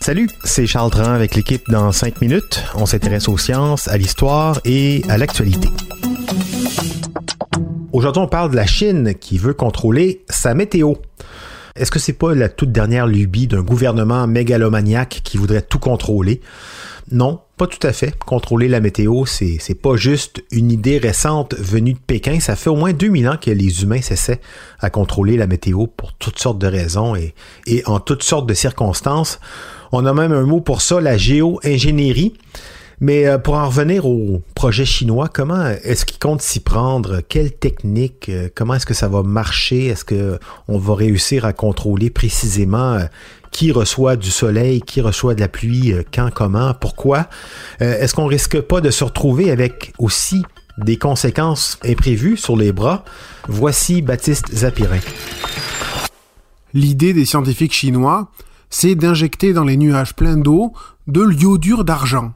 Salut, c'est Charles Dran avec l'équipe dans 5 minutes. On s'intéresse aux sciences, à l'histoire et à l'actualité. Aujourd'hui, on parle de la Chine qui veut contrôler sa météo. Est-ce que c'est pas la toute dernière lubie d'un gouvernement mégalomaniaque qui voudrait tout contrôler? Non, pas tout à fait. Contrôler la météo, c'est, c'est pas juste une idée récente venue de Pékin. Ça fait au moins 2000 ans que les humains s'essaient à contrôler la météo pour toutes sortes de raisons et, et en toutes sortes de circonstances. On a même un mot pour ça, la géo-ingénierie. Mais euh, pour en revenir au projet chinois, comment est-ce qu'ils comptent s'y prendre? Quelle technique? Euh, comment est-ce que ça va marcher? Est-ce qu'on va réussir à contrôler précisément euh, qui reçoit du soleil, qui reçoit de la pluie, quand, comment, pourquoi? Est-ce qu'on risque pas de se retrouver avec aussi des conséquences imprévues sur les bras? Voici Baptiste Zapirin. L'idée des scientifiques chinois, c'est d'injecter dans les nuages pleins d'eau de l'iodure d'argent.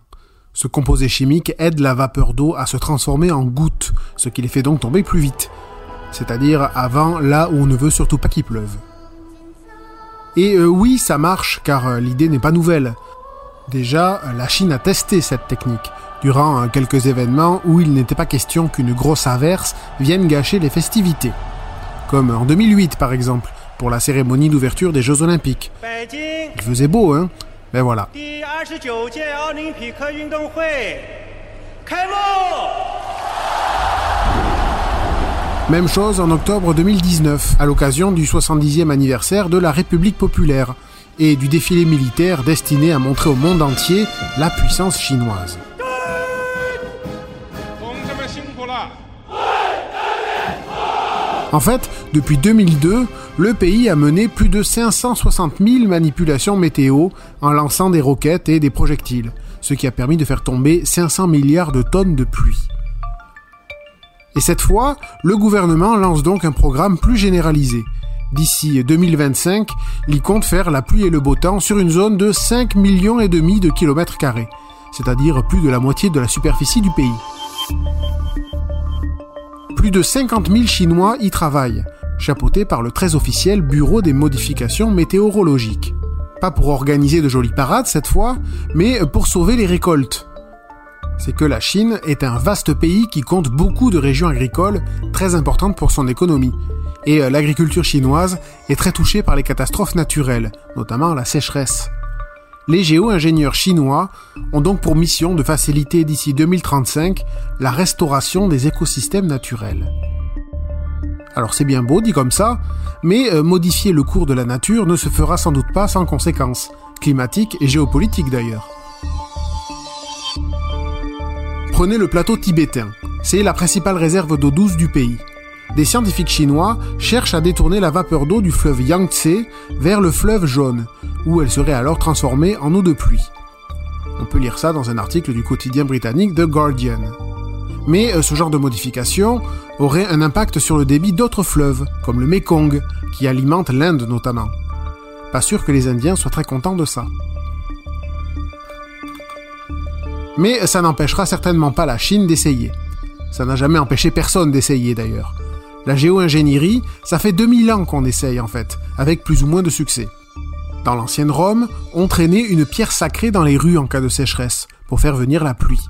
Ce composé chimique aide la vapeur d'eau à se transformer en gouttes, ce qui les fait donc tomber plus vite, c'est-à-dire avant là où on ne veut surtout pas qu'il pleuve. Et euh, oui, ça marche, car euh, l'idée n'est pas nouvelle. Déjà, euh, la Chine a testé cette technique, durant quelques événements où il n'était pas question qu'une grosse averse vienne gâcher les festivités. Comme en 2008 par exemple, pour la cérémonie d'ouverture des Jeux Olympiques. Il faisait beau, hein Ben voilà. Même chose en octobre 2019, à l'occasion du 70e anniversaire de la République populaire et du défilé militaire destiné à montrer au monde entier la puissance chinoise. En fait, depuis 2002, le pays a mené plus de 560 000 manipulations météo en lançant des roquettes et des projectiles, ce qui a permis de faire tomber 500 milliards de tonnes de pluie. Et cette fois, le gouvernement lance donc un programme plus généralisé. D'ici 2025, il compte faire la pluie et le beau temps sur une zone de 5 millions et demi de kilomètres carrés, c'est-à-dire plus de la moitié de la superficie du pays. Plus de 50 000 Chinois y travaillent, chapeautés par le très officiel Bureau des modifications météorologiques. Pas pour organiser de jolies parades cette fois, mais pour sauver les récoltes. C'est que la Chine est un vaste pays qui compte beaucoup de régions agricoles très importantes pour son économie. Et l'agriculture chinoise est très touchée par les catastrophes naturelles, notamment la sécheresse. Les géo-ingénieurs chinois ont donc pour mission de faciliter d'ici 2035 la restauration des écosystèmes naturels. Alors c'est bien beau dit comme ça, mais euh, modifier le cours de la nature ne se fera sans doute pas sans conséquences, climatiques et géopolitiques d'ailleurs. Prenez le plateau tibétain, c'est la principale réserve d'eau douce du pays. Des scientifiques chinois cherchent à détourner la vapeur d'eau du fleuve Yangtze vers le fleuve jaune, où elle serait alors transformée en eau de pluie. On peut lire ça dans un article du quotidien britannique The Guardian. Mais euh, ce genre de modification aurait un impact sur le débit d'autres fleuves, comme le Mekong, qui alimente l'Inde notamment. Pas sûr que les Indiens soient très contents de ça. Mais ça n'empêchera certainement pas la Chine d'essayer. Ça n'a jamais empêché personne d'essayer d'ailleurs. La géo-ingénierie, ça fait 2000 ans qu'on essaye en fait, avec plus ou moins de succès. Dans l'ancienne Rome, on traînait une pierre sacrée dans les rues en cas de sécheresse, pour faire venir la pluie.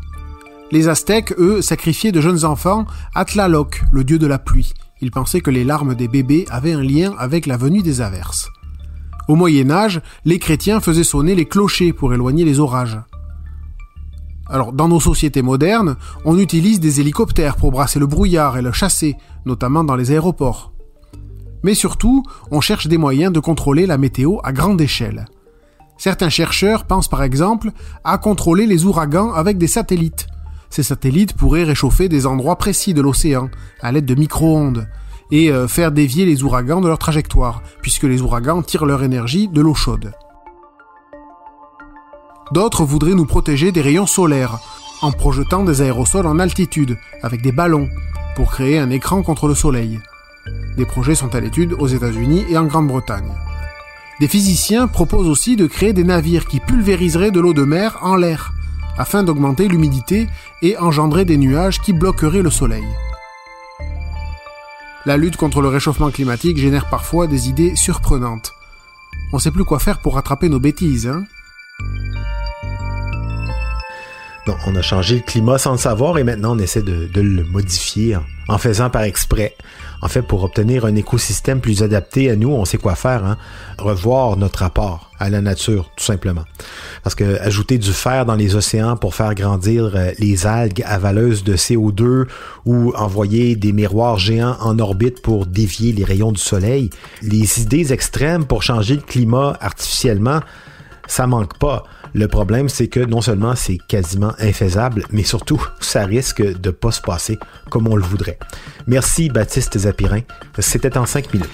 Les Aztèques, eux, sacrifiaient de jeunes enfants à Tlaloc, le dieu de la pluie. Ils pensaient que les larmes des bébés avaient un lien avec la venue des averses. Au Moyen Âge, les chrétiens faisaient sonner les clochers pour éloigner les orages. Alors, dans nos sociétés modernes, on utilise des hélicoptères pour brasser le brouillard et le chasser, notamment dans les aéroports mais surtout, on cherche des moyens de contrôler la météo à grande échelle. Certains chercheurs pensent par exemple à contrôler les ouragans avec des satellites. Ces satellites pourraient réchauffer des endroits précis de l'océan à l'aide de micro-ondes, et euh, faire dévier les ouragans de leur trajectoire, puisque les ouragans tirent leur énergie de l'eau chaude. D'autres voudraient nous protéger des rayons solaires, en projetant des aérosols en altitude, avec des ballons, pour créer un écran contre le soleil. Des projets sont à l'étude aux États-Unis et en Grande-Bretagne. Des physiciens proposent aussi de créer des navires qui pulvériseraient de l'eau de mer en l'air, afin d'augmenter l'humidité et engendrer des nuages qui bloqueraient le soleil. La lutte contre le réchauffement climatique génère parfois des idées surprenantes. On sait plus quoi faire pour rattraper nos bêtises, hein? On a changé le climat sans le savoir et maintenant on essaie de, le modifier en faisant par exprès. En fait, pour obtenir un écosystème plus adapté à nous, on sait quoi faire. Hein? Revoir notre rapport à la nature, tout simplement. Parce que ajouter du fer dans les océans pour faire grandir euh, les algues avaleuses de CO2 ou envoyer des miroirs géants en orbite pour dévier les rayons du soleil, les idées extrêmes pour changer le climat artificiellement, ça manque pas. Le problème, c'est que non seulement c'est quasiment infaisable, mais surtout, ça risque de pas se passer comme on le voudrait. Merci Baptiste Zapirin. C'était en cinq minutes.